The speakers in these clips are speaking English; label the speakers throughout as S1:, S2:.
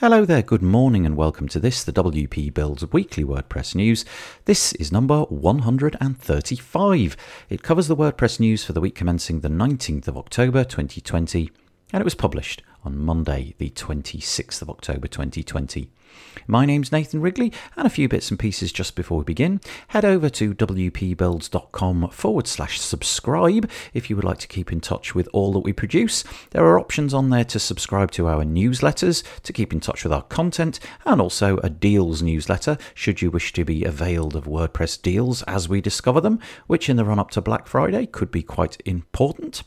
S1: Hello there, good morning, and welcome to this, the WP Builds weekly WordPress news. This is number 135. It covers the WordPress news for the week commencing the 19th of October 2020, and it was published on Monday, the 26th of October 2020. My name's Nathan Wrigley, and a few bits and pieces just before we begin. Head over to wpbuilds.com forward slash subscribe if you would like to keep in touch with all that we produce. There are options on there to subscribe to our newsletters, to keep in touch with our content, and also a deals newsletter should you wish to be availed of WordPress deals as we discover them, which in the run up to Black Friday could be quite important.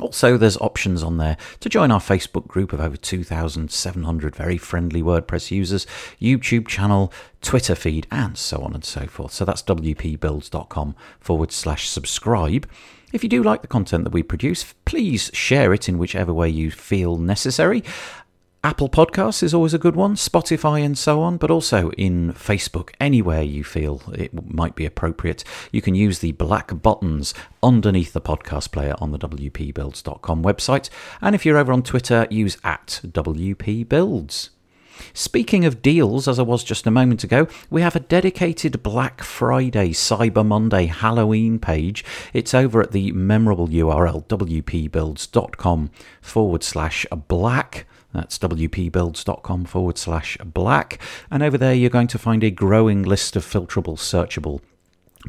S1: Also, there's options on there to join our Facebook group of over 2,700 very friendly WordPress users, YouTube channel, Twitter feed, and so on and so forth. So that's wpbuilds.com forward slash subscribe. If you do like the content that we produce, please share it in whichever way you feel necessary. Apple Podcasts is always a good one, Spotify and so on, but also in Facebook, anywhere you feel it might be appropriate. You can use the black buttons underneath the podcast player on the WPBuilds.com website. And if you're over on Twitter, use at WPBuilds. Speaking of deals, as I was just a moment ago, we have a dedicated Black Friday, Cyber Monday, Halloween page. It's over at the memorable URL wpbuilds.com forward slash black that's wpbuilds.com forward slash black. And over there, you're going to find a growing list of filterable, searchable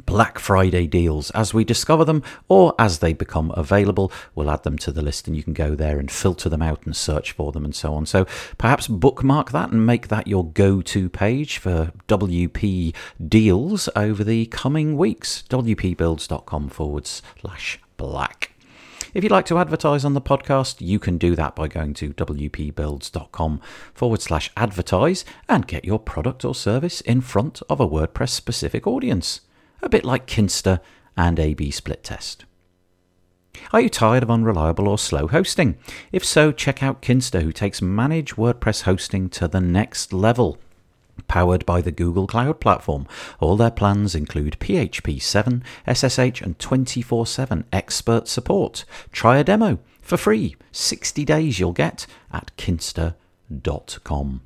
S1: Black Friday deals. As we discover them or as they become available, we'll add them to the list and you can go there and filter them out and search for them and so on. So perhaps bookmark that and make that your go to page for WP deals over the coming weeks. wpbuilds.com forward slash black. If you'd like to advertise on the podcast, you can do that by going to wpbuilds.com forward slash advertise and get your product or service in front of a WordPress specific audience. A bit like Kinsta and A B split test. Are you tired of unreliable or slow hosting? If so, check out Kinsta, who takes managed WordPress hosting to the next level powered by the Google Cloud Platform. All their plans include PHP 7, SSH, and 24 7 expert support. Try a demo for free. 60 days you'll get at kinsta.com.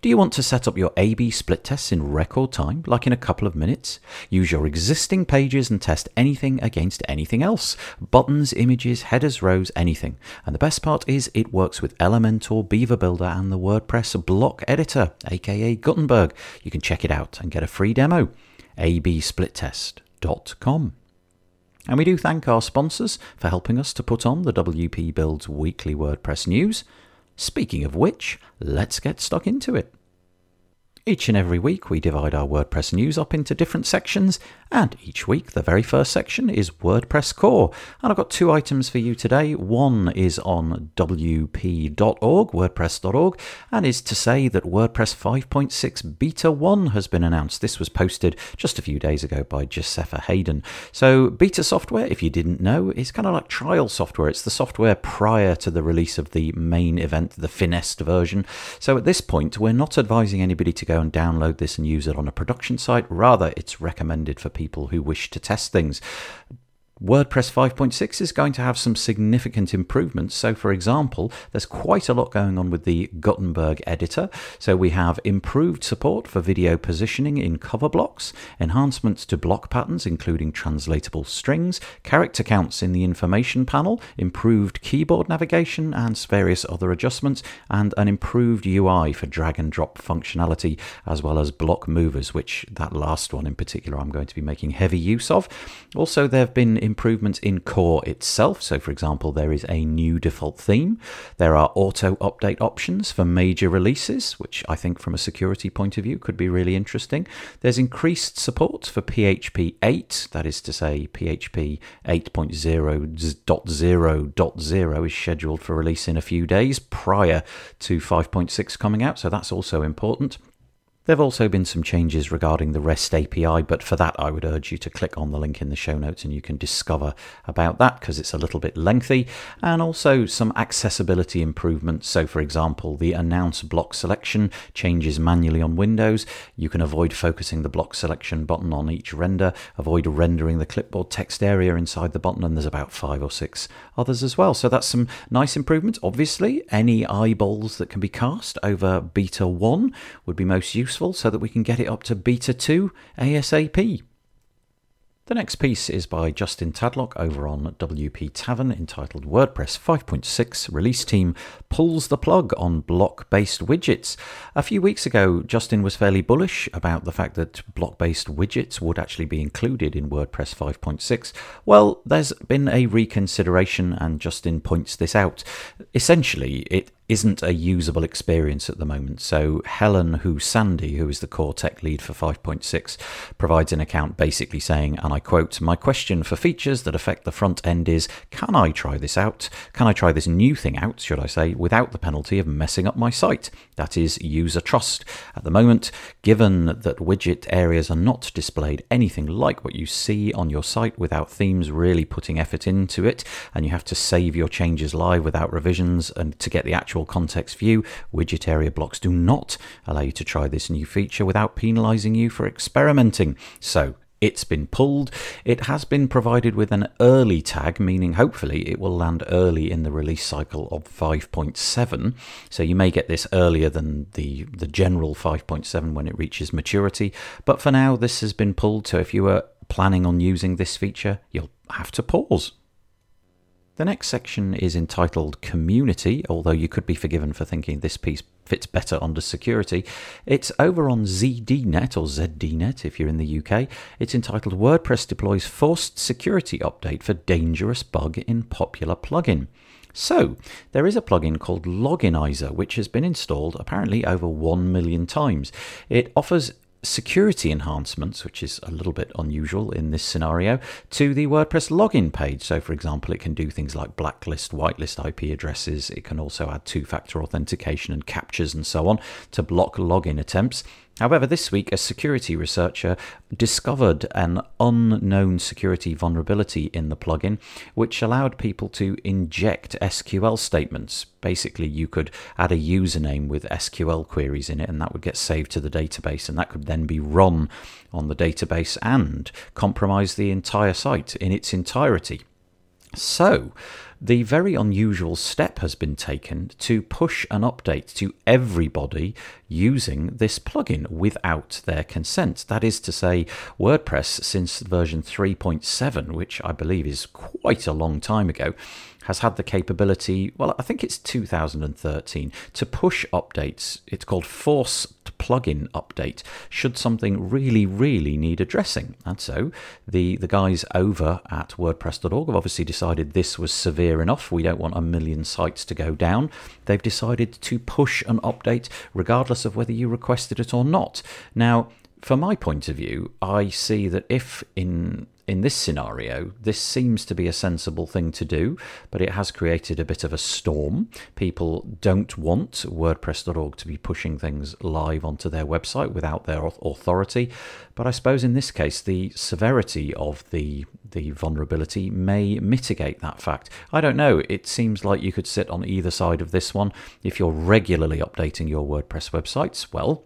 S1: Do you want to set up your A B split tests in record time, like in a couple of minutes? Use your existing pages and test anything against anything else buttons, images, headers, rows, anything. And the best part is it works with Elementor, Beaver Builder, and the WordPress block editor, aka Gutenberg. You can check it out and get a free demo. absplittest.com. And we do thank our sponsors for helping us to put on the WP Builds weekly WordPress news. Speaking of which, let's get stuck into it. Each and every week, we divide our WordPress news up into different sections, and each week, the very first section is WordPress Core. And I've got two items for you today. One is on wp.org, wordpress.org, and is to say that WordPress 5.6 Beta 1 has been announced. This was posted just a few days ago by Josepha Haden. So, beta software, if you didn't know, is kind of like trial software. It's the software prior to the release of the main event, the finessed version. So, at this point, we're not advising anybody to go go and download this and use it on a production site. Rather, it's recommended for people who wish to test things. WordPress 5.6 is going to have some significant improvements. So, for example, there's quite a lot going on with the Gutenberg editor. So, we have improved support for video positioning in cover blocks, enhancements to block patterns, including translatable strings, character counts in the information panel, improved keyboard navigation, and various other adjustments, and an improved UI for drag and drop functionality, as well as block movers, which that last one in particular I'm going to be making heavy use of. Also, there have been improvements in core itself. So, for example, there is a new default theme. There are auto update options for major releases, which I think from a security point of view could be really interesting. There's increased support for PHP 8, that is to say, PHP 8.0.0.0 is scheduled for release in a few days prior to 5.6 coming out, so that's also important. There have also been some changes regarding the REST API, but for that, I would urge you to click on the link in the show notes and you can discover about that because it's a little bit lengthy. And also some accessibility improvements. So, for example, the announce block selection changes manually on Windows. You can avoid focusing the block selection button on each render, avoid rendering the clipboard text area inside the button, and there's about five or six others as well. So, that's some nice improvements. Obviously, any eyeballs that can be cast over beta 1 would be most useful useful so that we can get it up to beta 2 ASAP. The next piece is by Justin Tadlock over on WP Tavern entitled WordPress 5.6 Release Team Pulls the Plug on Block Based Widgets. A few weeks ago, Justin was fairly bullish about the fact that block based widgets would actually be included in WordPress 5.6. Well, there's been a reconsideration, and Justin points this out. Essentially, it isn't a usable experience at the moment. So Helen Hou-Sandí, who is the core tech lead for 5.6, provides an account basically saying, and I quote, My question for features that affect the front end is can I try this out? Can I try this new thing out, should I say, without the penalty of messing up my site? That is user trust. At the moment, given that widget areas are not displayed anything like what you see on your site without themes really putting effort into it, and you have to save your changes live without revisions and to get the actual context view, widget area blocks do not allow you to try this new feature without penalizing you for experimenting. So, it's been pulled. It has been provided with an early tag, meaning hopefully it will land early in the release cycle of 5.7. So you may get this earlier than the, the general 5.7 when it reaches maturity. But for now, this has been pulled. So if you were planning on using this feature, you'll have to pause. The next section is entitled Community, although you could be forgiven for thinking this piece fits better under security. It's over on ZDNet or ZDNet if you're in the UK. It's entitled WordPress deploys forced security update for dangerous bug in popular plugin. So, there is a plugin called Loginizer which has been installed apparently over 1 million times. It offers security enhancements, which is a little bit unusual in this scenario, to the WordPress login page. So, for example, it can do things like blacklist, whitelist IP addresses. It can also add two factor authentication and CAPTCHAs and so on to block login attempts. However, this week, a security researcher discovered an unknown security vulnerability in the plugin, which allowed people to inject SQL statements. Basically, you could add a username with SQL queries in it, and that would get saved to the database, and that could then be run on the database and compromise the entire site in its entirety. So, the very unusual step has been taken to push an update to everybody using this plugin without their consent. That is to say, WordPress, since version 3.7, which I believe is quite a long time ago, has had the capability, well, I think it's 2013, to push updates. It's called plugin update, should something really, really need addressing. And so the, the guys over at WordPress.org have obviously decided this was severe enough. We don't want a million sites to go down. They've decided to push an update regardless of whether you requested it or not. Now, from my point of view, I see that if in in this scenario, this seems to be a sensible thing to do, but it has created a bit of a storm. People don't want WordPress.org to be pushing things live onto their website without their authority. But I suppose in this case, the severity of the the vulnerability may mitigate that fact. I don't know. It seems like you could sit on either side of this one. If you're regularly updating your WordPress websites, well,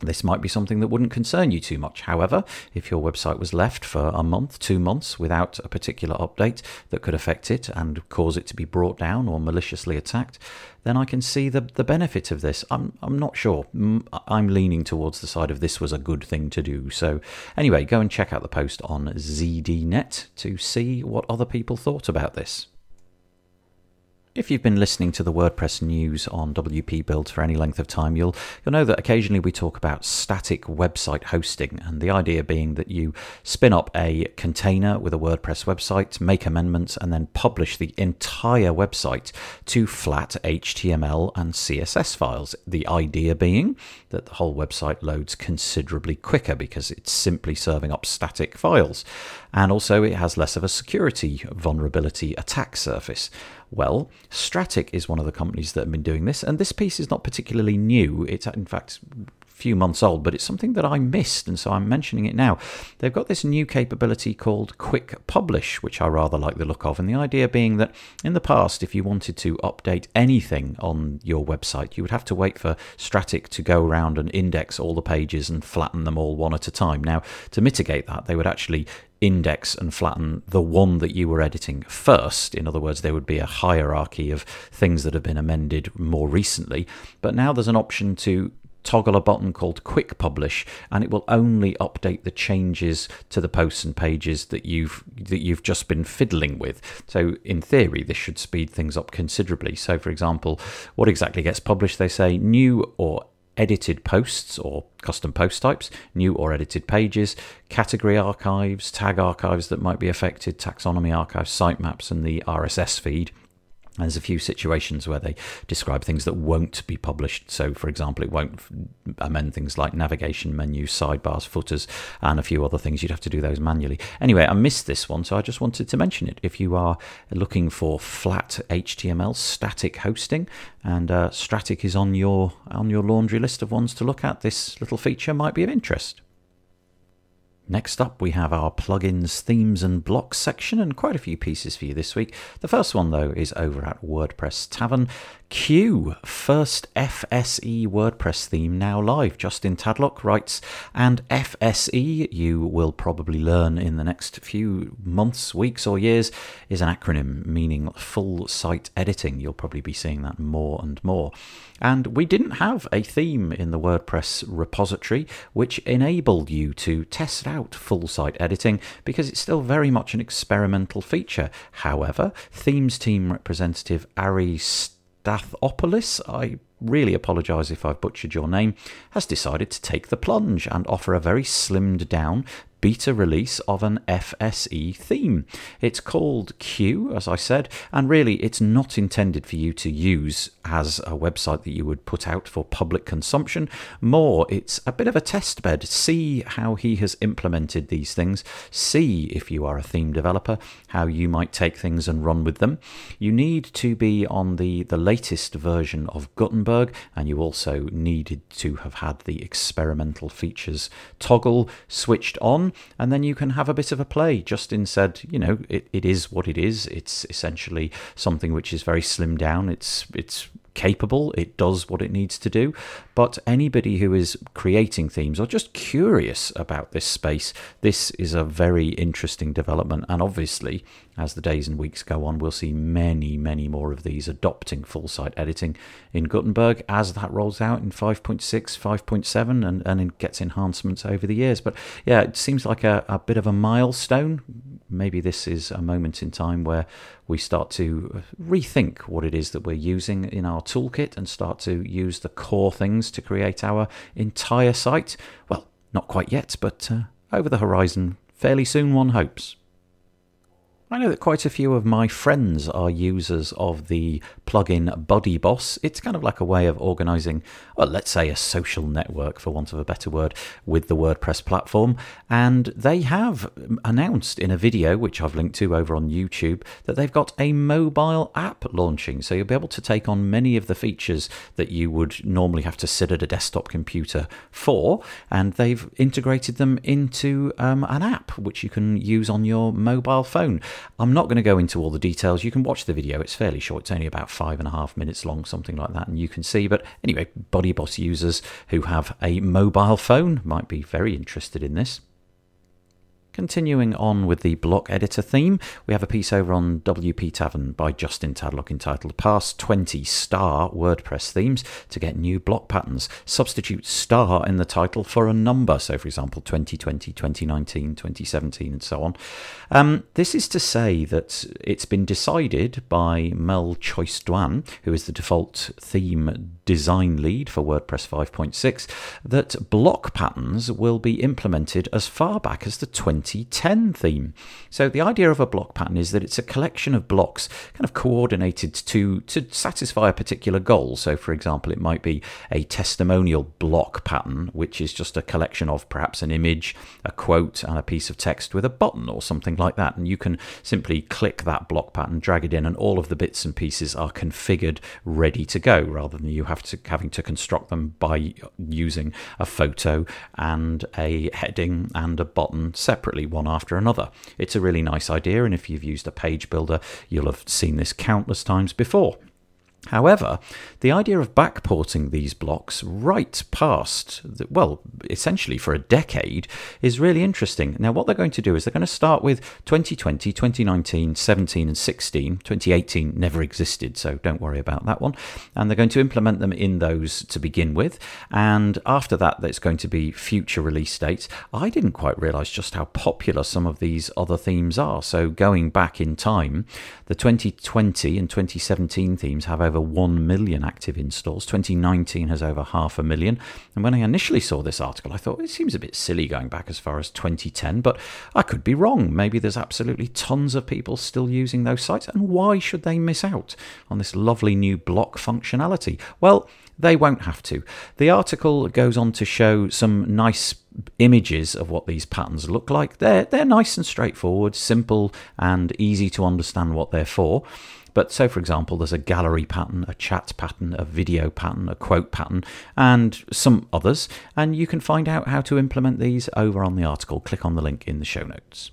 S1: this might be something that wouldn't concern you too much. However, if your website was left for a month, two months without a particular update that could affect it and cause it to be brought down or maliciously attacked, then I can see the, the benefit of this. I'm, I'm not sure. Mm, I'm leaning towards the side of this was a good thing to do. So, anyway, go and check out the post on ZDNet to see what other people thought about this. If you've been listening to the WordPress news on WP Builds for any length of time, you'll you'll know that occasionally we talk about static website hosting, and the idea being that you spin up a container with a WordPress website, make amendments, and then publish the entire website to flat HTML and CSS files. The idea being that the whole website loads considerably quicker because it's simply serving up static files, and also it has less of a security vulnerability attack surface. Well, Strattic is one of the companies that have been doing this, and this piece is not particularly new. It's in fact few months old, but it's something that I missed, and so I'm mentioning it now. They've got this new capability called Quick Publish, which I rather like the look of, and the idea being that in the past, if you wanted to update anything on your website, you would have to wait for Strattic to go around and index all the pages and flatten them all one at a time. Now, to mitigate that, they would actually index and flatten the one that you were editing first. In other words, there would be a hierarchy of things that have been amended more recently. But now there's an option to toggle a button called quick publish and it will only update the changes to the posts and pages that you've that you've just been fiddling with so in theory this should speed things up considerably so for example what exactly gets published they say new or edited posts or custom post types, new or edited pages, category archives, tag archives that might be affected, taxonomy archives, sitemaps, and the RSS feed. There's a few situations where they describe things that won't be published. So, for example, it won't amend things like navigation menus, sidebars, footers, and a few other things. You'd have to do those manually. Anyway, I missed this one, so I just wanted to mention it. If you are looking for flat HTML static hosting, and uh, Strattic is on your on your laundry list of ones to look at, this little feature might be of interest. Next up, we have our plugins, themes, and blocks section, and quite a few pieces for you this week. The first one, though, is over at WordPress Tavern. Q, first FSE WordPress theme now live. Justin Tadlock writes, and FSE, you will probably learn in the next few months, weeks, or years, is an acronym meaning full site editing. You'll probably be seeing that more and more. And we didn't have a theme in the WordPress repository which enabled you to test out full site editing because it's still very much an experimental feature. However, Themes team representative Ari Stathopoulos, I really apologise if I've butchered your name, has decided to take the plunge and offer a very slimmed down beta release of an FSE theme. It's called Q, as I said, and really it's not intended for you to use as a website that you would put out for public consumption. More, it's a bit of a test bed. See how he has implemented these things. See, if you are a theme developer, how you might take things and run with them. You need to be on the, the latest version of Gutenberg, and you also needed to have had the experimental features toggle switched on and then you can have a bit of a play. Justin said, you know, it, it is what it is. It's essentially something which is very slimmed down. It's it's capable, it does what it needs to do. But anybody who is creating themes or just curious about this space, this is a very interesting development. And obviously, as the days and weeks go on, we'll see many, many more of these adopting full site editing in Gutenberg as that rolls out in 5.6, 5.7, and, and it gets enhancements over the years. But yeah, it seems like a, a bit of a milestone. Maybe this is a moment in time where we start to rethink what it is that we're using in our toolkit and start to use the core things to create our entire site. Well, not quite yet, but uh, over the horizon, fairly soon, one hopes. I know that quite a few of my friends are users of the plugin BuddyBoss. It's kind of like a way of organizing, well, let's say a social network, for want of a better word, with the WordPress platform. And they have announced in a video, which I've linked to over on YouTube, that they've got a mobile app launching. So you'll be able to take on many of the features that you would normally have to sit at a desktop computer for. And they've integrated them into um, an app, which you can use on your mobile phone. I'm not going to go into all the details. You can watch the video. It's fairly short. It's only about five and a half minutes long, something like that, and you can see. But anyway, BuddyBoss users who have a mobile phone might be very interested in this. Continuing on with the block editor theme, we have a piece over on WP Tavern by Justin Tadlock entitled Past 20 Star WordPress Themes to Get New Block Patterns. Substitute star in the title for a number, so for example 2020, 2019, 2017, and so on. Um, this is to say that it's been decided by Mel Choyce-Dwan, who is the default theme design lead for WordPress 5.6, that block patterns will be implemented as far back as the 20 2010 theme. So the idea of a block pattern is that it's a collection of blocks kind of coordinated to, to satisfy a particular goal. So, for example, it might be a testimonial block pattern, which is just a collection of perhaps an image, a quote, and a piece of text with a button or something like that. And you can simply click that block pattern, drag it in, and all of the bits and pieces are configured ready to go rather than you have to having to construct them by using a photo and a heading and a button separately one after another. It's a really nice idea and if you've used a page builder you'll have seen this countless times before. However, the idea of backporting these blocks right past, the, well, essentially for a decade, is really interesting. Now, what they're going to do is they're going to start with 2020, 2019, 17, and 16. 2018 never existed, so don't worry about that one. And they're going to implement them in those to begin with. And after that, there's going to be future release dates. I didn't quite realize just how popular some of these other themes are. So, going back in time, the 2020 and 2017 themes have over 1 million active installs. 2019 has over half a million. And when I initially saw this article, I thought it seems a bit silly going back as far as 2010, but I could be wrong. Maybe there's absolutely tons of people still using those sites, and why should they miss out on this lovely new block functionality? Well, they won't have to. The article goes on to show some nice images of what these patterns look like. They're, they're nice and straightforward, simple, and easy to understand what they're for. But so, for example, there's a gallery pattern, a chat pattern, a video pattern, a quote pattern, and some others. And you can find out how to implement these over on the article. Click on the link in the show notes.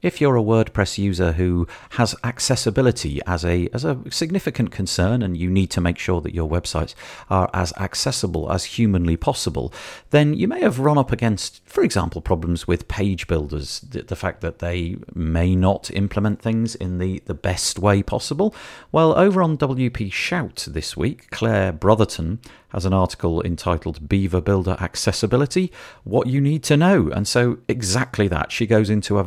S1: If you're a WordPress user who has accessibility as a, as a significant concern and you need to make sure that your websites are as accessible as humanly possible, then you may have run up against, for example, problems with page builders. The, the fact that they may not implement things in the, the best way possible. Well, over on WP Shout this week, Claire Brotherton has an article entitled Beaver Builder Accessibility What You Need to Know. And so, exactly that. She goes into a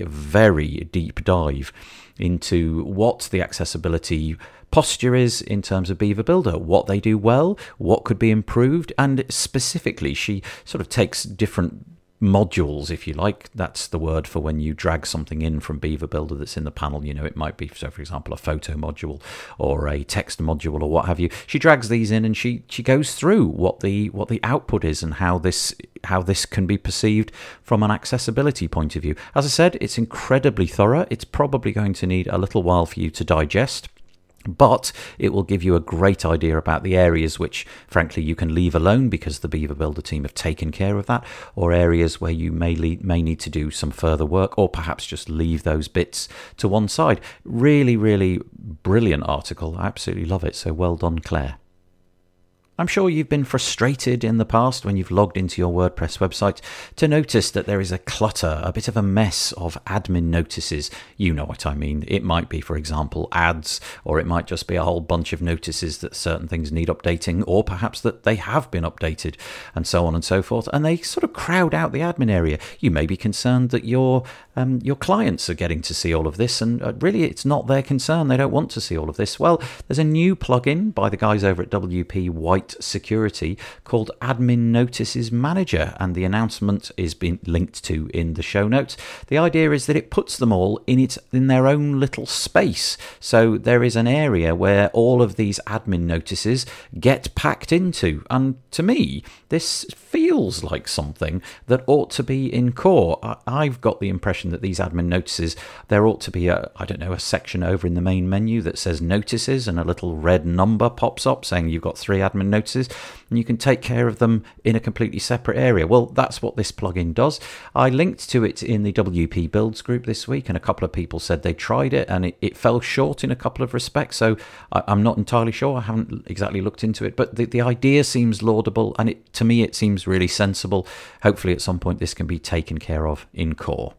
S1: very, deep dive into what the accessibility posture is in terms of Beaver Builder, what they do well, what could be improved, and specifically, she sort of takes different modules, if you like. That's the word for when you drag something in from Beaver Builder that's in the panel. You know, it might be, so for example, a photo module or a text module or what have you. She drags these in and she she goes through what the what the output is and how this how this can be perceived from an accessibility point of view. As I said, it's incredibly thorough. It's probably going to need a little while for you to digest but it will give you a great idea about the areas which, frankly, you can leave alone because the Beaver Builder team have taken care of that, or areas where you may, lead, may need to do some further work, or perhaps just leave those bits to one side. Really, really brilliant article. I absolutely love it. So well done, Claire. I'm sure you've been frustrated in the past when you've logged into your WordPress website to notice that there is a clutter, a bit of a mess of admin notices. You know what I mean. It might be, for example, ads, or it might just be a whole bunch of notices that certain things need updating, or perhaps that they have been updated, and so on and so forth. And they sort of crowd out the admin area. You may be concerned that your um, your clients are getting to see all of this, and uh, really it's not their concern. They don't want to see all of this. Well, there's a new plugin by the guys over at WP White security called Admin Notices Manager, and the announcement is being linked to in the show notes. The idea is that it puts them all in its in their own little space. So there is an area where all of these admin notices get packed into, and to me, this feels like something that ought to be in core. I've got the impression that these admin notices, there ought to be a, I don't know, a section over in the main menu that says notices and a little red number pops up saying you've got three admin notices and you can take care of them in a completely separate area. Well, that's what this plugin does. I linked to it in the WP builds group this week and a couple of people said they tried it and it, it fell short in a couple of respects. So I, am not entirely sure. I haven't exactly looked into it, but the, the idea seems laudable and it, to me it seems seems really sensible. Hopefully, at some point, this can be taken care of in core.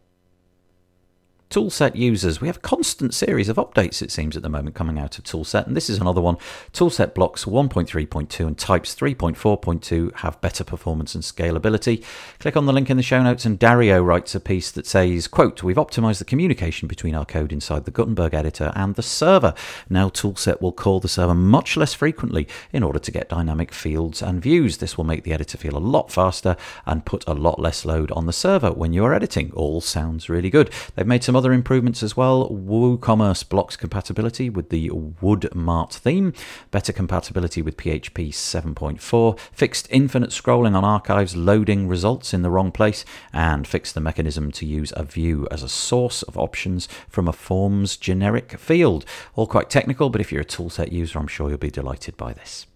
S1: Toolset users, we have a constant series of updates, it seems, at the moment coming out of Toolset, and this is another one. Toolset blocks 1.3.2 and types 3.4.2 have better performance and scalability. Click on the link in the show notes, and Dario writes a piece that says, quote, We've optimized the communication between our code inside the Gutenberg editor and the server. Now Toolset will call the server much less frequently in order to get dynamic fields and views. This will make the editor feel a lot faster and put a lot less load on the server when you are editing. All sounds really good. They've made some other improvements as well. WooCommerce blocks compatibility with the WoodMart theme, better compatibility with PHP 7.4, fixed infinite scrolling on archives, loading results in the wrong place, and fixed the mechanism to use a view as a source of options from a form's generic field. All quite technical, but if you're a toolset user, I'm sure you'll be delighted by this.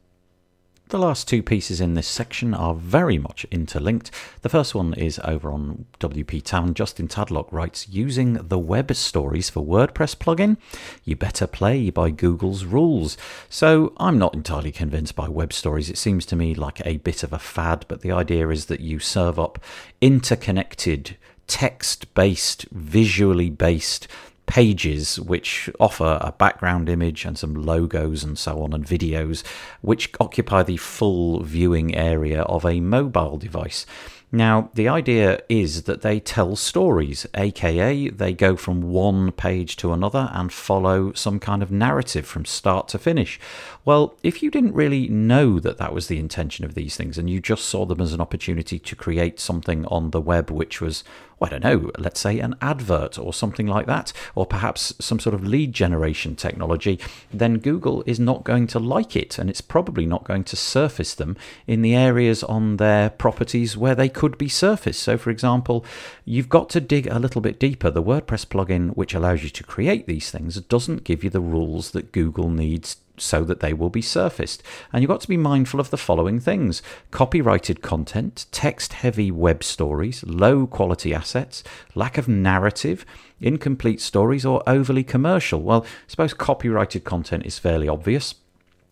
S1: The last two pieces in this section are very much interlinked. The first one is over on WP Tavern. Justin Tadlock writes Using the web stories for WordPress plugin, you better play by Google's rules. So I'm not entirely convinced by web stories. It seems to me like a bit of a fad, but the idea is that you serve up interconnected, text based, visually based pages which offer a background image and some logos and so on and videos which occupy the full viewing area of a mobile device. Now, the idea is that they tell stories, aka they go from one page to another and follow some kind of narrative from start to finish. Well, if you didn't really know that that was the intention of these things and you just saw them as an opportunity to create something on the web which was I don't know, let's say an advert or something like that, or perhaps some sort of lead generation technology, then Google is not going to like it and it's probably not going to surface them in the areas on their properties where they could be surfaced. So, for example, you've got to dig a little bit deeper. The WordPress plugin, which allows you to create these things, doesn't give you the rules that Google needs so that they will be surfaced. And you've got to be mindful of the following things copyrighted content, text heavy web stories, low quality assets, lack of narrative, incomplete stories, or overly commercial. Well, I suppose copyrighted content is fairly obvious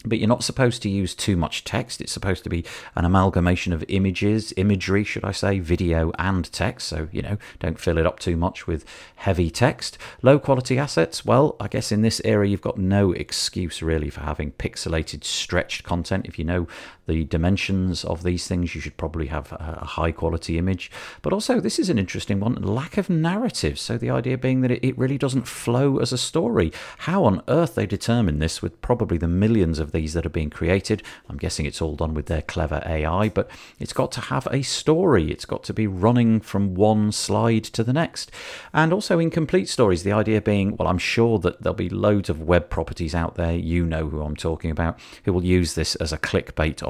S1: but you're not supposed to use too much text. It's supposed to be an amalgamation of images, imagery, should I say, video and text. So, you know, don't fill it up too much with heavy text. Low quality assets, well, I guess in this area you've got no excuse really for having pixelated, stretched content. If you know the dimensions of these things, you should probably have a high quality image. But also, this is an interesting one lack of narrative. So, the idea being that it really doesn't flow as a story. How on earth they determine this with probably the millions of these that are being created? I'm guessing it's all done with their clever AI, but it's got to have a story. It's got to be running from one slide to the next. And also, incomplete stories, the idea being, well, I'm sure that there'll be loads of web properties out there, you know who I'm talking about, who will use this as a clickbait.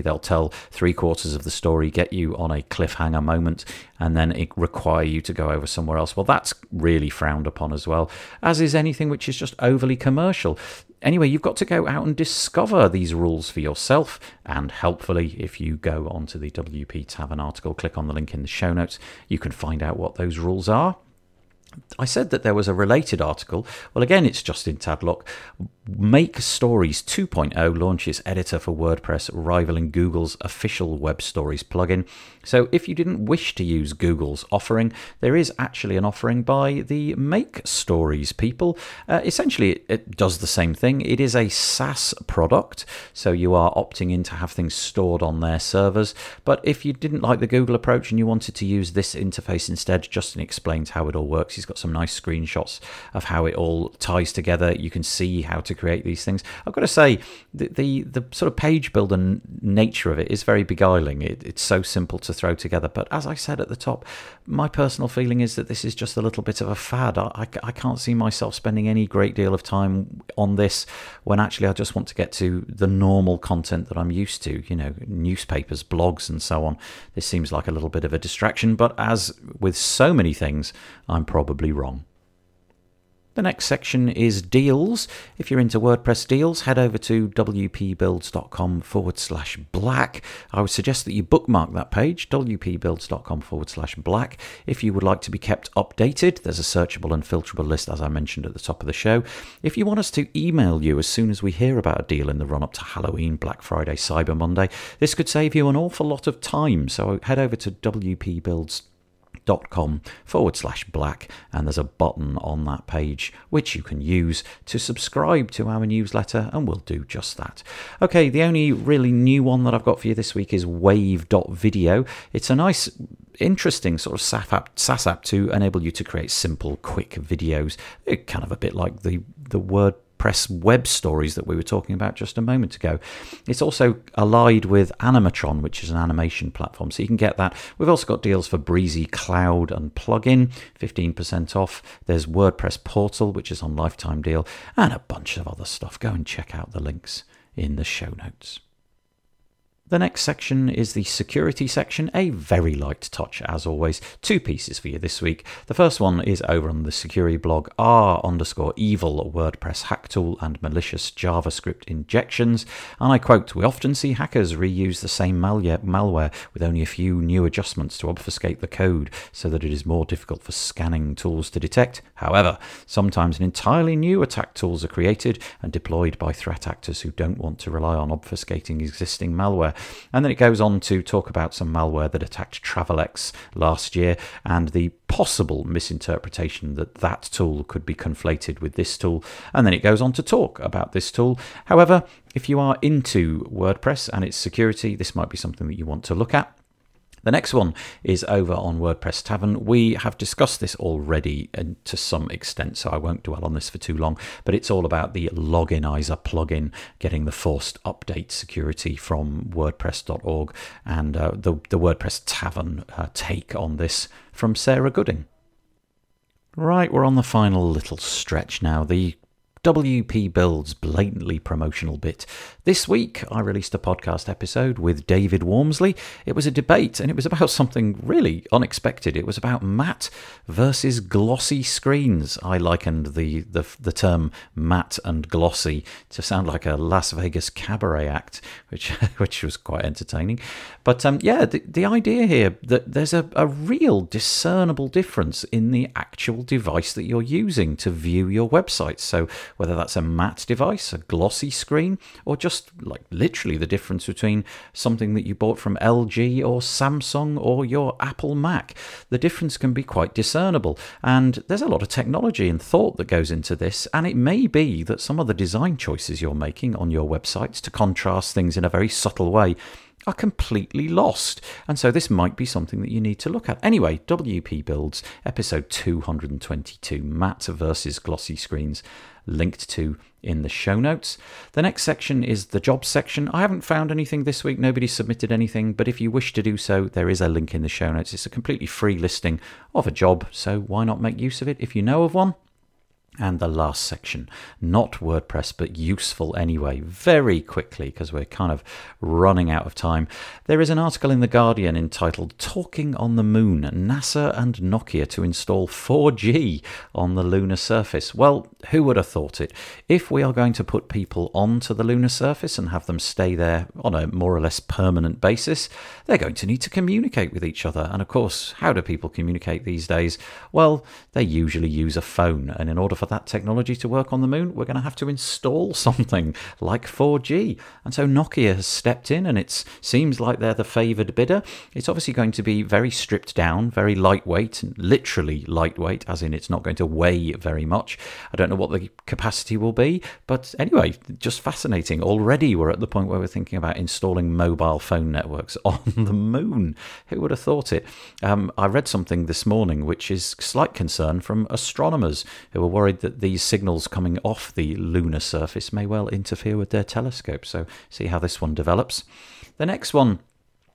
S1: They'll tell three quarters of the story, get you on a cliffhanger moment, and then require you to go over somewhere else. Well, that's really frowned upon as well, as is anything which is just overly commercial. Anyway, you've got to go out and discover these rules for yourself. And helpfully, if you go onto the WP Tavern article, click on the link in the show notes, you can find out what those rules are. I said that there was a related article. Well, again, it's Justin Tadlock. Make Stories 2.0 launches editor for WordPress, rivaling Google's official Web Stories plugin. So, if you didn't wish to use Google's offering, there is actually an offering by the Make Stories people. Uh, essentially, it, it does the same thing. It is a SaaS product, so you are opting in to have things stored on their servers. But if you didn't like the Google approach and you wanted to use this interface instead, Justin explains how it all works. He's got some nice screenshots of how it all ties together. You can see how to create these things. I've got to say, the the, the sort of page builder nature of it is very beguiling. It, it's so simple to throw together. But as I said at the top, my personal feeling is that this is just a little bit of a fad. I, I, I can't see myself spending any great deal of time on this when actually I just want to get to the normal content that I'm used to, you know, newspapers, blogs, and so on. This seems like a little bit of a distraction, but as with so many things, I'm probably wrong. The next section is deals. If you're into WordPress deals, head over to wpbuilds.com forward slash black. I would suggest that you bookmark that page, wpbuilds.com forward slash black. If you would like to be kept updated, there's a searchable and filterable list, as I mentioned at the top of the show. If you want us to email you as soon as we hear about a deal in the run up to Halloween, Black Friday, Cyber Monday, this could save you an awful lot of time. So head over to wpbuilds.com com forward slash black and there's a button on that page which you can use to subscribe to our newsletter and we'll do just that. Okay the only really new one that i've got for you this week is wave.video it's a nice interesting sort of SaaS app to enable you to create simple quick videos. It kind of a bit like the the word press web stories that we were talking about just a moment ago. It's also allied with Animatron, which is an animation platform, so you can get that. We've also got deals for Breezy Cloud and Plugin, 15% off. There's WordPress Portal, which is on lifetime deal, and a bunch of other stuff. Go and check out the links in the show notes. The next section is the security section, a very light touch as always. Two pieces for you this week. The first one is over on the security blog r underscore evil WordPress hack tool and malicious JavaScript injections. And I quote, we often see hackers reuse the same malware with only a few new adjustments to obfuscate the code so that it is more difficult for scanning tools to detect. However, sometimes entirely new attack tools are created and deployed by threat actors who don't want to rely on obfuscating existing malware. And then it goes on to talk about some malware that attacked Travelex last year and the possible misinterpretation that that tool could be conflated with this tool. And then it goes on to talk about this tool. However, if you are into WordPress and its security, this might be something that you want to look at. The next one is over on WordPress Tavern. We have discussed this already and to some extent, so I won't dwell on this for too long, but it's all about the Loginizer plugin getting the forced update security from WordPress.org and uh, the, the WordPress Tavern uh, take on this from Sarah Gooding. Right, we're on the final little stretch now. The WP Build's blatantly promotional bit. This week, I released a podcast episode with David Waumsley. It was a debate, and it was about something really unexpected. It was about matte versus glossy screens. I likened the, the, the term matte and glossy to sound like a Las Vegas cabaret act, which, which was quite entertaining. But um, yeah, the, the idea here that there's a, a real discernible difference in the actual device that you're using to view your website. So whether that's a matte device, a glossy screen, or just like literally the difference between something that you bought from LG or Samsung or your Apple Mac. The difference can be quite discernible, and there's a lot of technology and thought that goes into this, and it may be that some of the design choices you're making on your websites to contrast things in a very subtle way are completely lost. And so this might be something that you need to look at. Anyway, WP Builds, episode 222 Matte versus Glossy Screens, linked to in the show notes. The next section is the jobs section. I haven't found anything this week, nobody submitted anything, but if you wish to do so, there is a link in the show notes. It's a completely free listing of a job, so why not make use of it if you know of one? And the last section, not WordPress, but useful anyway, very quickly, because we're kind of running out of time. There is an article in The Guardian entitled Talking on the Moon NASA and Nokia to install 4G on the lunar surface. Well, who would have thought it? If we are going to put people onto the lunar surface and have them stay there on a more or less permanent basis, they're going to need to communicate with each other. And of course, how do people communicate these days? Well, they usually use a phone, and in order for that technology to work on the moon, we're going to have to install something like 4G. And so Nokia has stepped in, and it seems like they're the favoured bidder. It's obviously going to be very stripped down, very lightweight, literally lightweight, as in it's not going to weigh very much. I don't know what the capacity will be, but anyway, just fascinating. Already we're at the point where we're thinking about installing mobile phone networks on the moon. Who would have thought it? Um, I read something this morning which is slight concern from astronomers who are worried that these signals coming off the lunar surface may well interfere with their telescope. So, see how this one develops. The next one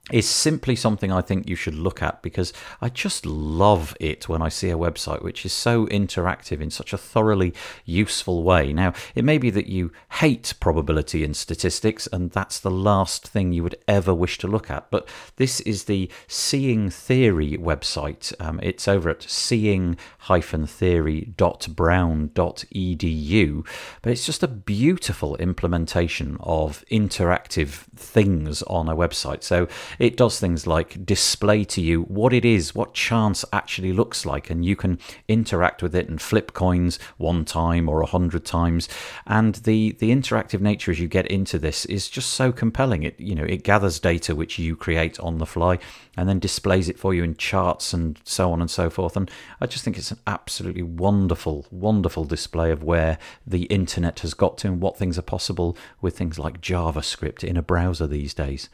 S1: is simply something I think you should look at because I just love it when I see a website which is so interactive in such a thoroughly useful way. Now, it may be that you hate probability and statistics, and that's the last thing you would ever wish to look at, but this is the Seeing Theory website. Um, it's over at seeing-theory.brown.edu, but it's just a beautiful implementation of interactive things on a website. So It does things like display to you what it is, what chance actually looks like, and you can interact with it and flip coins one time or a hundred times. And the the interactive nature as you get into this is just so compelling. It you know it gathers data which you create on the fly and then displays it for you in charts and so on and so forth. And I just think it's an absolutely wonderful, wonderful display of where the internet has got to and what things are possible with things like JavaScript in a browser these days.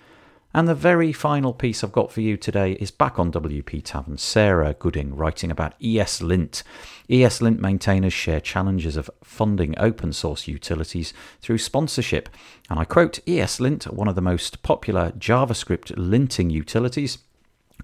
S1: And the very final piece I've got for you today is back on WP Tavern. Sarah Gooding writing about ESLint. ESLint maintainers share challenges of funding open source utilities through sponsorship. And I quote ESLint, one of the most popular JavaScript linting utilities,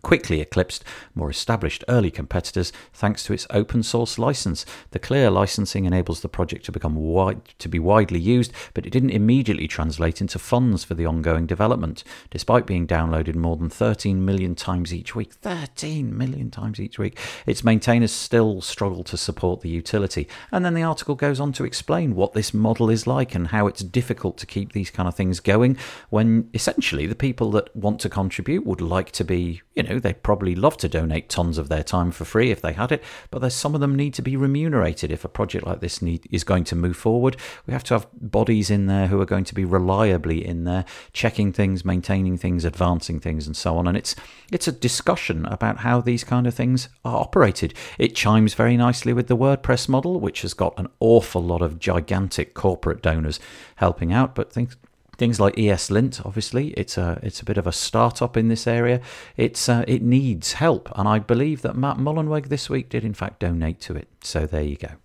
S1: quickly eclipsed more established early competitors thanks to its open source license. The clear licensing enables the project to become wide, to be widely used, but it didn't immediately translate into funds for the ongoing development, despite being downloaded more than 13 million times each week. 13 million times each week. Its maintainers still struggle to support the utility. And then the article goes on to explain what this model is like and how it's difficult to keep these kind of things going when essentially the people that want to contribute would like to be, you know, know, they'd probably love to donate tons of their time for free if they had it, but there's some of them need to be remunerated if a project like this need, is going to move forward. We have to have bodies in there who are going to be reliably in there, checking things, maintaining things, advancing things, and so on. And it's it's a discussion about how these kind of things are operated. It chimes very nicely with the WordPress model, which has got an awful lot of gigantic corporate donors helping out, but things Things like ESLint, obviously, it's a it's a bit of a startup in this area. It's uh, it needs help, and I believe that Matt Mullenweg this week did in fact donate to it. So there you go.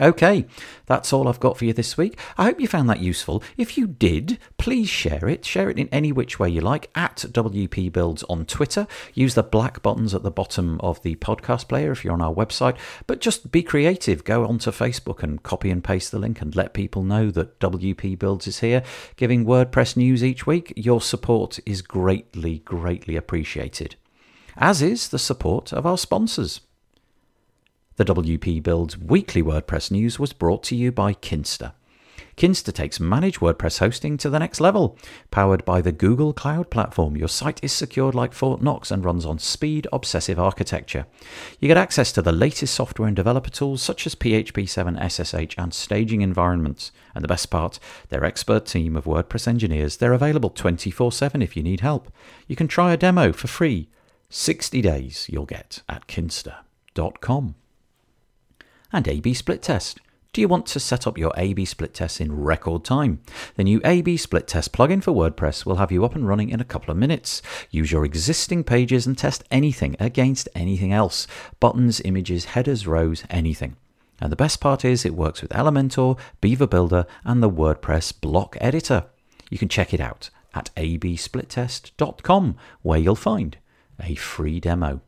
S1: Okay, that's all I've got for you this week. I hope you found that useful. If you did, please share it. Share it in any which way you like at WP Builds on Twitter. Use the black buttons at the bottom of the podcast player if you're on our website. But just be creative. Go onto Facebook and copy and paste the link and let people know that WP Builds is here, giving WordPress news each week. Your support is greatly, greatly appreciated, as is the support of our sponsors. The WP Builds weekly WordPress news was brought to you by Kinsta. Kinsta takes managed WordPress hosting to the next level. Powered by the Google Cloud Platform, your site is secured like Fort Knox and runs on speed obsessive architecture. You get access to the latest software and developer tools such as PHP 7 SSH and staging environments. And the best part, their expert team of WordPress engineers, they're available 24 7 if you need help. You can try a demo for free. 60 days you'll get at kinsta.com and A-B split test. Do you want to set up your A-B split test in record time? The new A-B split test plugin for WordPress will have you up and running in a couple of minutes. Use your existing pages and test anything against anything else. Buttons, images, headers, rows, anything. And the best part is it works with Elementor, Beaver Builder, and the WordPress block editor. You can check it out at absplittest.com where you'll find a free demo.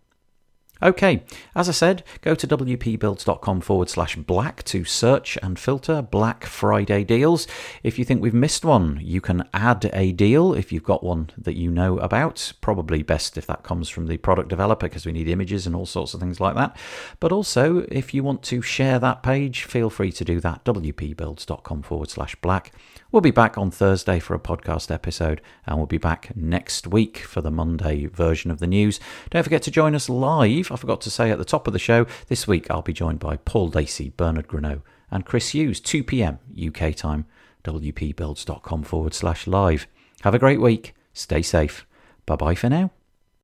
S1: Okay, as I said, go to wpbuilds.com forward slash black to search and filter Black Friday deals. If you think we've missed one, you can add a deal if you've got one that you know about. Probably best if that comes from the product developer because we need images and all sorts of things like that. But also, if you want to share that page, feel free to do that. wpbuilds.com forward slash black. We'll be back on Thursday for a podcast episode, and we'll be back next week for the Monday version of the news. Don't forget to join us live. I forgot to say at the top of the show, this week I'll be joined by Paul Dacey, Bernard Greneau, and Chris Hughes, 2 pm UK time, wpbuilds.com forward slash live. Have a great week. Stay safe. Bye bye for now.